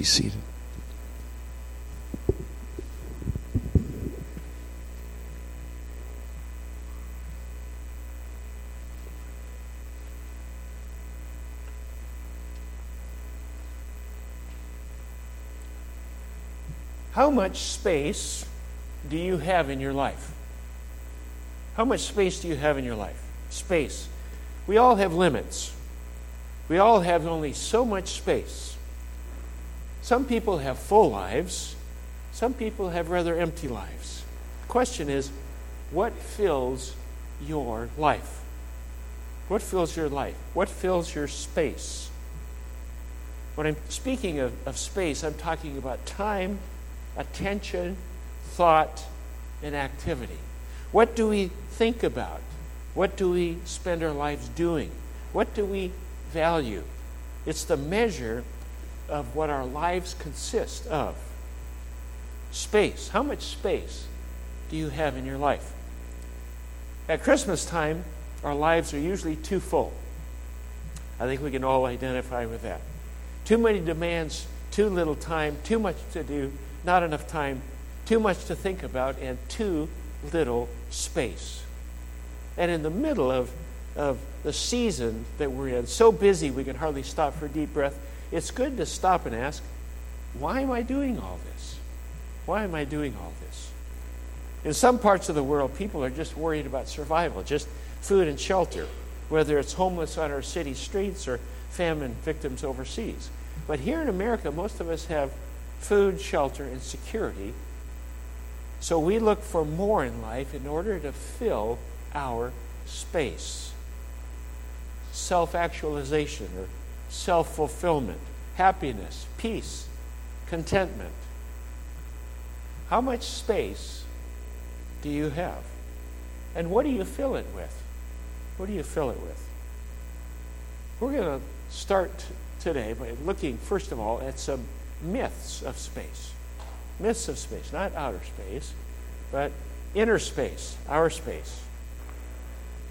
Be seated. How much space do you have in your life? How much space do you have in your life? Space. We all have limits. We all have only so much space. Some people have full lives, some people have rather empty lives. The question is, what fills your life? What fills your life? What fills your space? When I'm speaking of, of space, I'm talking about time, attention, thought, and activity. What do we think about? What do we spend our lives doing? What do we value? It's the measure of what our lives consist of. Space. How much space do you have in your life? At Christmas time, our lives are usually too full. I think we can all identify with that. Too many demands, too little time, too much to do, not enough time, too much to think about, and too little space. And in the middle of, of the season that we're in, so busy we can hardly stop for a deep breath, it's good to stop and ask, why am I doing all this? Why am I doing all this? In some parts of the world, people are just worried about survival, just food and shelter, whether it's homeless on our city streets or famine victims overseas. But here in America, most of us have food, shelter, and security. So we look for more in life in order to fill our space. Self actualization or self fulfillment, happiness, peace, contentment. How much space do you have? And what do you fill it with? What do you fill it with? We're going to start today by looking, first of all, at some myths of space. Myths of space, not outer space, but inner space, our space.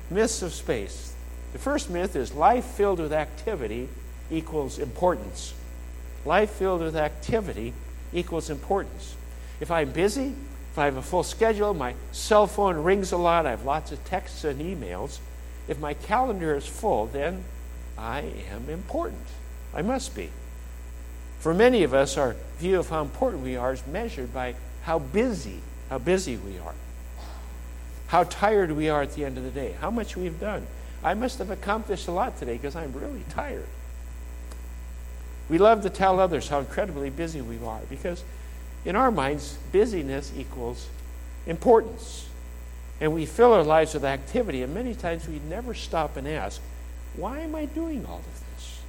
Myths of space. The first myth is life filled with activity equals importance. Life filled with activity equals importance. If I'm busy, if I have a full schedule, my cell phone rings a lot, I have lots of texts and emails, if my calendar is full, then I am important. I must be. For many of us, our view of how important we are is measured by how busy, how busy we are. How tired we are at the end of the day, how much we've done. I must have accomplished a lot today because I'm really tired. We love to tell others how incredibly busy we are because, in our minds, busyness equals importance. And we fill our lives with activity, and many times we never stop and ask, why am I doing all of this?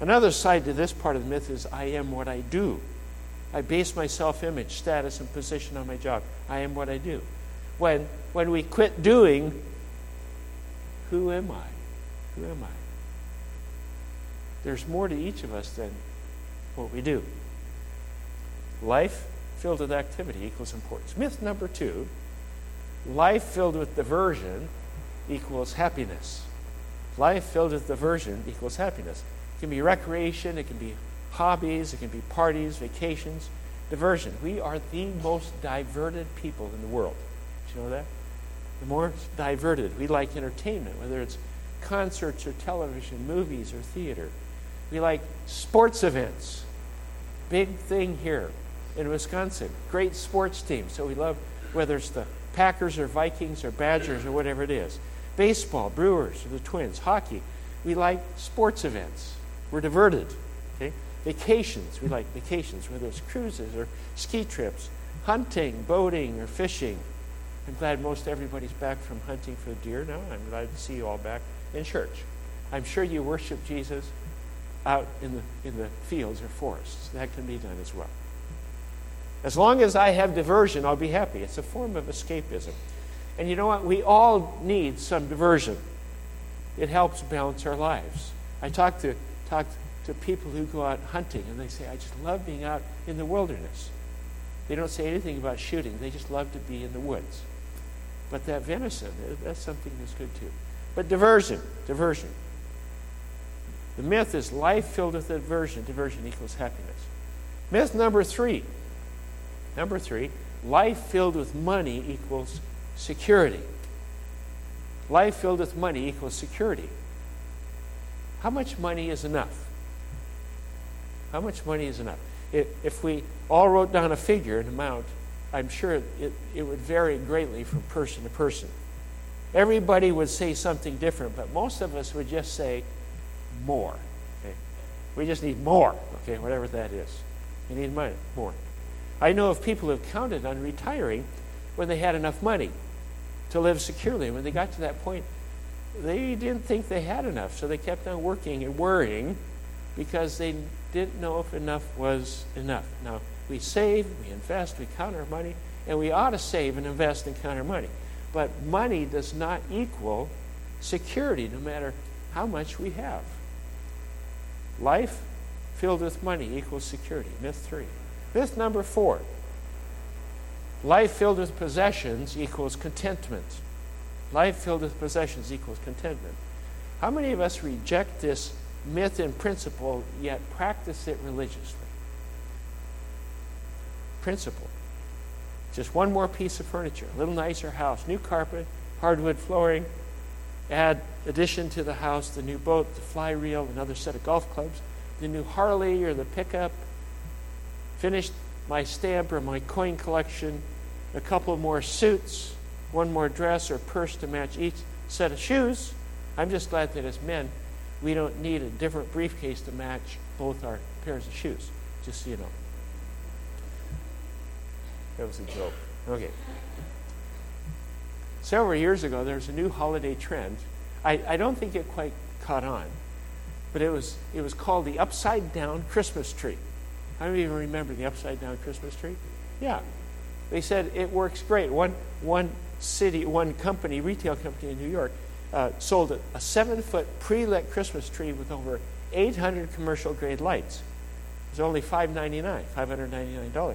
Another side to this part of the myth is I am what I do. I base my self image, status, and position on my job. I am what I do. When, when we quit doing, who am I? Who am I? There's more to each of us than what we do. Life filled with activity equals importance. Myth number two life filled with diversion equals happiness. Life filled with diversion equals happiness. It can be recreation, it can be hobbies, it can be parties, vacations, diversion. We are the most diverted people in the world. Did you know that? The more diverted. We like entertainment, whether it's concerts or television, movies or theater. We like sports events. Big thing here in Wisconsin. Great sports team. So we love whether it's the Packers or Vikings or Badgers or whatever it is. Baseball, Brewers or the Twins, hockey. We like sports events. We're diverted. Okay? Vacations. We like vacations, whether it's cruises or ski trips, hunting, boating, or fishing. I'm glad most everybody's back from hunting for deer now. I'm glad to see you all back in church. I'm sure you worship Jesus out in the, in the fields or forests. That can be done as well. As long as I have diversion, I'll be happy. It's a form of escapism. And you know what? We all need some diversion. It helps balance our lives. I talk to, talk to people who go out hunting and they say, I just love being out in the wilderness. They don't say anything about shooting, they just love to be in the woods. But that venison, that's something that's good too. But diversion, diversion. The myth is life filled with diversion. Diversion equals happiness. Myth number three. Number three, life filled with money equals security. Life filled with money equals security. How much money is enough? How much money is enough? If we all wrote down a figure, an amount, I'm sure it, it would vary greatly from person to person. Everybody would say something different, but most of us would just say more. Okay? We just need more, okay, whatever that is. We need money, more. I know of people who've counted on retiring when they had enough money to live securely. When they got to that point, they didn't think they had enough, so they kept on working and worrying because they didn't know if enough was enough. Now, we save, we invest, we count our money, and we ought to save and invest and count our money. But money does not equal security, no matter how much we have. Life filled with money equals security. Myth three. Myth number four life filled with possessions equals contentment. Life filled with possessions equals contentment. How many of us reject this myth in principle, yet practice it religiously? Principle. Just one more piece of furniture, a little nicer house, new carpet, hardwood flooring, add addition to the house the new boat, the fly reel, another set of golf clubs, the new Harley or the pickup, finished my stamp or my coin collection, a couple more suits, one more dress or purse to match each set of shoes. I'm just glad that as men, we don't need a different briefcase to match both our pairs of shoes, just so you know. That was a joke. Okay. Several years ago, there was a new holiday trend. I, I don't think it quite caught on, but it was, it was called the upside down Christmas tree. I don't even remember the upside down Christmas tree. Yeah. They said it works great. One, one city, one company, retail company in New York, uh, sold a, a seven foot pre lit Christmas tree with over 800 commercial grade lights. It was only 599, $599.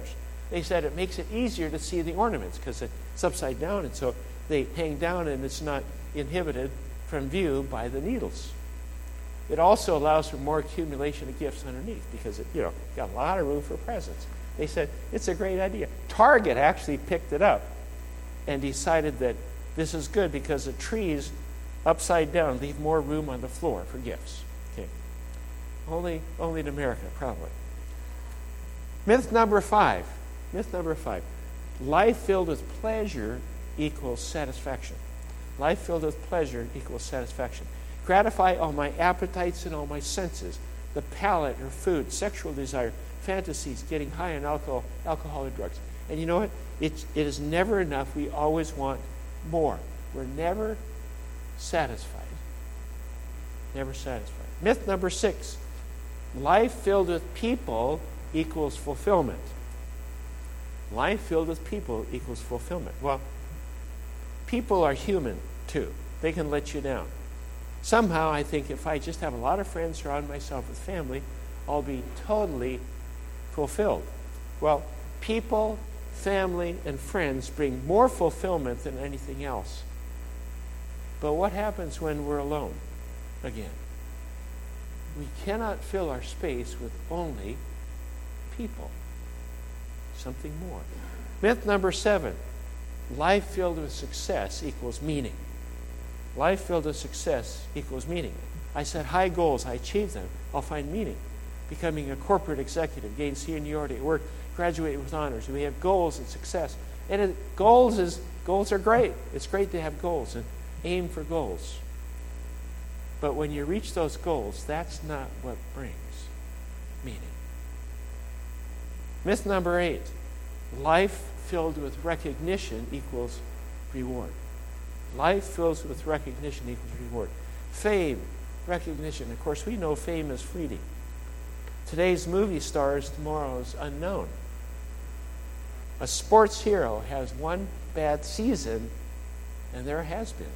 They said it makes it easier to see the ornaments because it's upside down, and so they hang down and it's not inhibited from view by the needles. It also allows for more accumulation of gifts underneath because it, you know, got a lot of room for presents. They said it's a great idea. Target actually picked it up and decided that this is good because the trees upside down leave more room on the floor for gifts. Okay. Only, only in America, probably. Myth number five. Myth number five. Life filled with pleasure equals satisfaction. Life filled with pleasure equals satisfaction. Gratify all my appetites and all my senses the palate or food, sexual desire, fantasies, getting high on alcohol, alcohol or drugs. And you know what? It, it is never enough. We always want more. We're never satisfied. Never satisfied. Myth number six life filled with people equals fulfillment. Life filled with people equals fulfillment. Well, people are human too, they can let you down. Somehow, I think if I just have a lot of friends, surround myself with family, I'll be totally fulfilled. Well, people, family, and friends bring more fulfillment than anything else. But what happens when we're alone again? We cannot fill our space with only people. Something more. Myth number seven life filled with success equals meaning. Life filled with success equals meaning. I set high goals, I achieve them, I'll find meaning. Becoming a corporate executive, gain seniority at work, graduate with honors. We have goals and success. And it, goals is goals are great. It's great to have goals and aim for goals. But when you reach those goals, that's not what brings meaning. Myth number eight life filled with recognition equals reward. Life filled with recognition equals reward. Fame, recognition. Of course, we know fame is fleeting. Today's movie stars, tomorrow's unknown. A sports hero has one bad season, and there has been.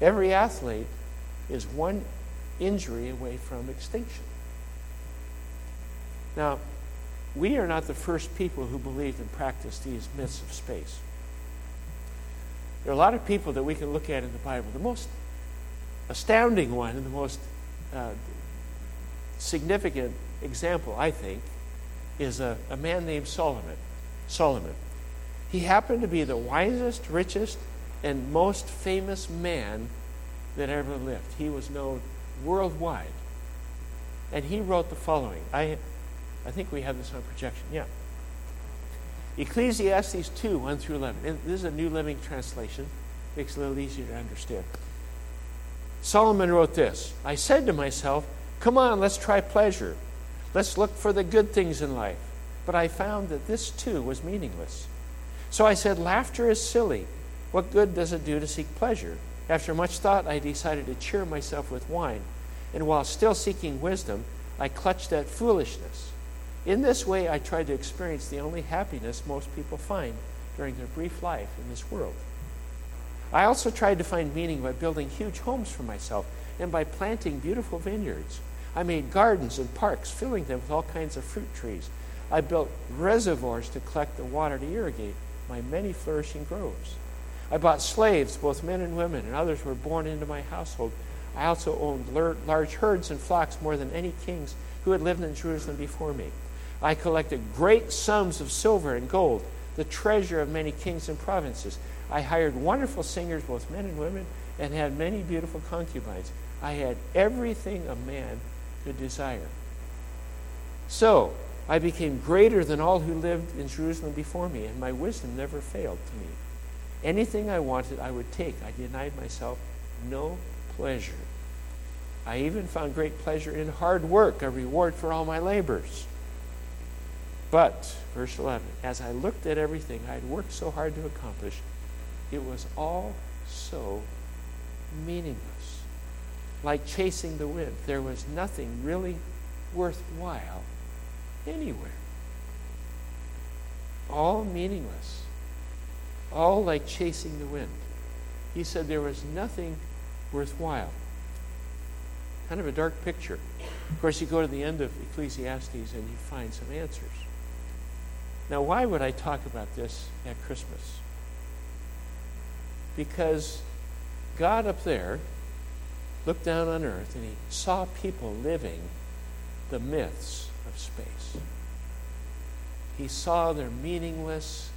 Every athlete is one injury away from extinction. Now, we are not the first people who believed and practiced these myths of space. There are a lot of people that we can look at in the Bible. The most astounding one and the most uh, significant example, I think, is a, a man named Solomon. Solomon. He happened to be the wisest, richest, and most famous man that ever lived. He was known worldwide. And he wrote the following. I, I think we have this on projection. Yeah. Ecclesiastes 2 1 through 11. And this is a New Living Translation. Makes it a little easier to understand. Solomon wrote this I said to myself, Come on, let's try pleasure. Let's look for the good things in life. But I found that this too was meaningless. So I said, Laughter is silly. What good does it do to seek pleasure? After much thought, I decided to cheer myself with wine. And while still seeking wisdom, I clutched at foolishness. In this way, I tried to experience the only happiness most people find during their brief life in this world. I also tried to find meaning by building huge homes for myself and by planting beautiful vineyards. I made gardens and parks, filling them with all kinds of fruit trees. I built reservoirs to collect the water to irrigate my many flourishing groves. I bought slaves, both men and women, and others were born into my household. I also owned large herds and flocks more than any kings who had lived in Jerusalem before me. I collected great sums of silver and gold, the treasure of many kings and provinces. I hired wonderful singers, both men and women, and had many beautiful concubines. I had everything a man could desire. So I became greater than all who lived in Jerusalem before me, and my wisdom never failed to me. Anything I wanted, I would take. I denied myself no pleasure. I even found great pleasure in hard work, a reward for all my labors. But, verse 11, as I looked at everything I had worked so hard to accomplish, it was all so meaningless. Like chasing the wind, there was nothing really worthwhile anywhere. All meaningless. All like chasing the wind. He said there was nothing worthwhile. Kind of a dark picture. Of course, you go to the end of Ecclesiastes and you find some answers. Now, why would I talk about this at Christmas? Because God up there looked down on earth and he saw people living the myths of space. He saw their meaningless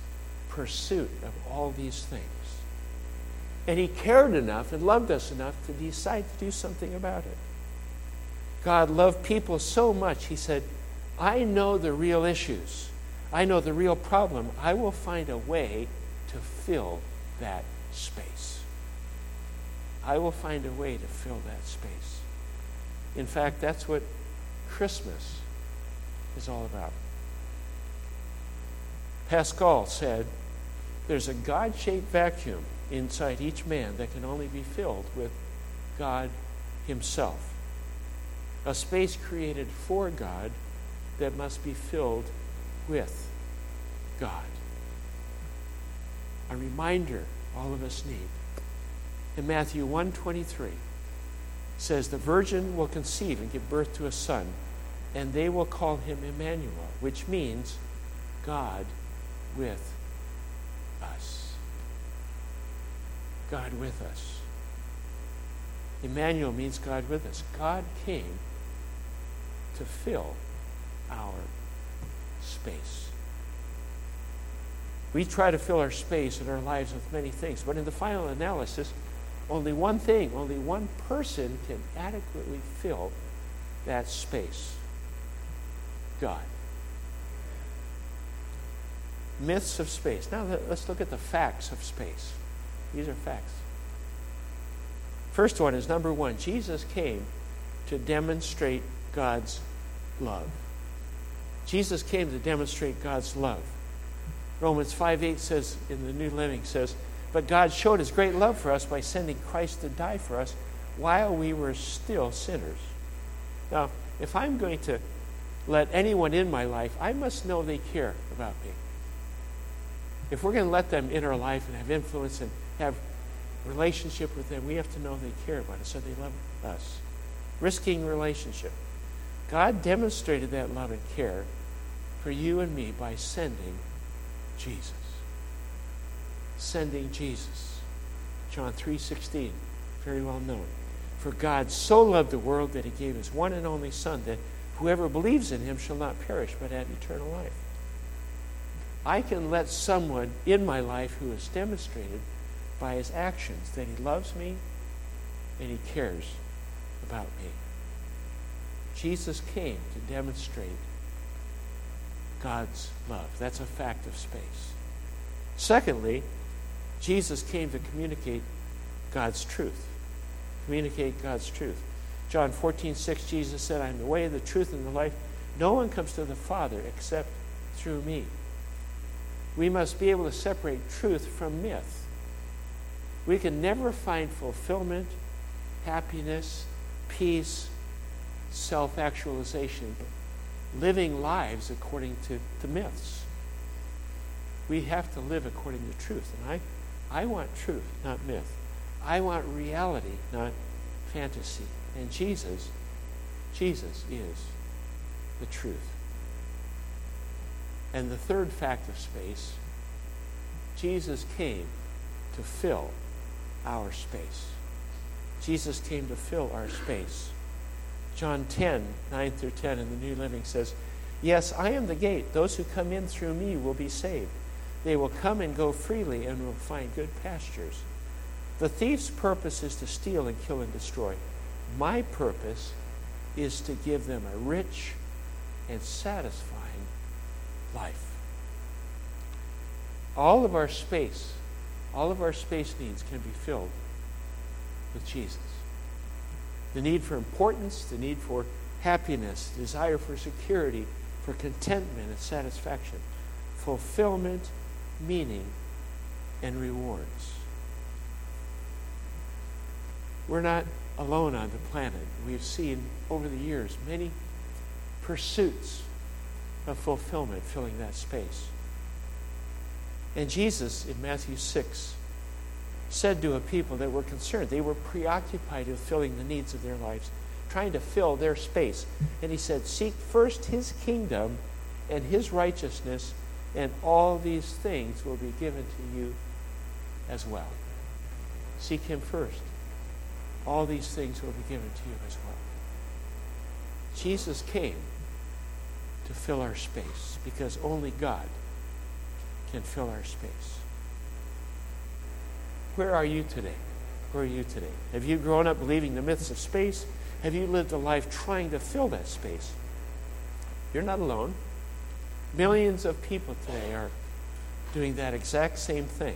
pursuit of all these things. And he cared enough and loved us enough to decide to do something about it. God loved people so much, he said, I know the real issues. I know the real problem. I will find a way to fill that space. I will find a way to fill that space. In fact, that's what Christmas is all about. Pascal said, There's a God shaped vacuum inside each man that can only be filled with God Himself. A space created for God that must be filled with God. A reminder all of us need. In Matthew 123 says the virgin will conceive and give birth to a son and they will call him Emmanuel, which means God with us. God with us. Emmanuel means God with us. God came to fill our space. We try to fill our space in our lives with many things, but in the final analysis, only one thing, only one person can adequately fill that space. God. Myths of space. Now let's look at the facts of space. These are facts. First one is number one Jesus came to demonstrate God's love. Jesus came to demonstrate God's love. Romans 5 8 says, in the New Living, says, But God showed his great love for us by sending Christ to die for us while we were still sinners. Now, if I'm going to let anyone in my life, I must know they care about me. If we're going to let them in our life and have influence and have relationship with them, we have to know they care about us, so they love us. Risking relationship. God demonstrated that love and care for you and me by sending Jesus. Sending Jesus. John 3:16, very well known. For God so loved the world that he gave his one and only Son, that whoever believes in him shall not perish but have eternal life. I can let someone in my life who has demonstrated by his actions that he loves me and he cares about me. Jesus came to demonstrate God's love. That's a fact of space. Secondly, Jesus came to communicate God's truth. Communicate God's truth. John 14, 6, Jesus said, I am the way, the truth, and the life. No one comes to the Father except through me. We must be able to separate truth from myth. We can never find fulfillment, happiness, peace, self actualization, living lives according to, to myths. We have to live according to truth. And I, I want truth, not myth. I want reality, not fantasy. And Jesus, Jesus is the truth. And the third fact of space, Jesus came to fill our space. Jesus came to fill our space. John 10, 9 through 10 in the New Living says, Yes, I am the gate. Those who come in through me will be saved. They will come and go freely and will find good pastures. The thief's purpose is to steal and kill and destroy. My purpose is to give them a rich and satisfying life. All of our space, all of our space needs can be filled with Jesus. The need for importance, the need for happiness, desire for security, for contentment and satisfaction, fulfillment, meaning, and rewards. We're not alone on the planet. We've seen over the years many pursuits of fulfillment filling that space. And Jesus in Matthew 6 said to a people that were concerned, they were preoccupied with filling the needs of their lives, trying to fill their space. And he said, Seek first his kingdom and his righteousness, and all these things will be given to you as well. Seek him first. All these things will be given to you as well. Jesus came to fill our space because only God can fill our space. Where are you today? Where are you today? Have you grown up believing the myths of space? Have you lived a life trying to fill that space? You're not alone. Millions of people today are doing that exact same thing.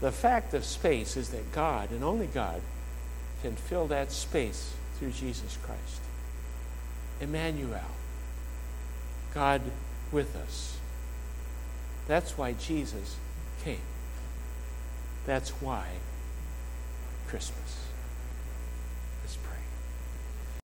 The fact of space is that God, and only God, can fill that space through Jesus Christ. Emmanuel. God with us. That's why Jesus came. That's why Christmas.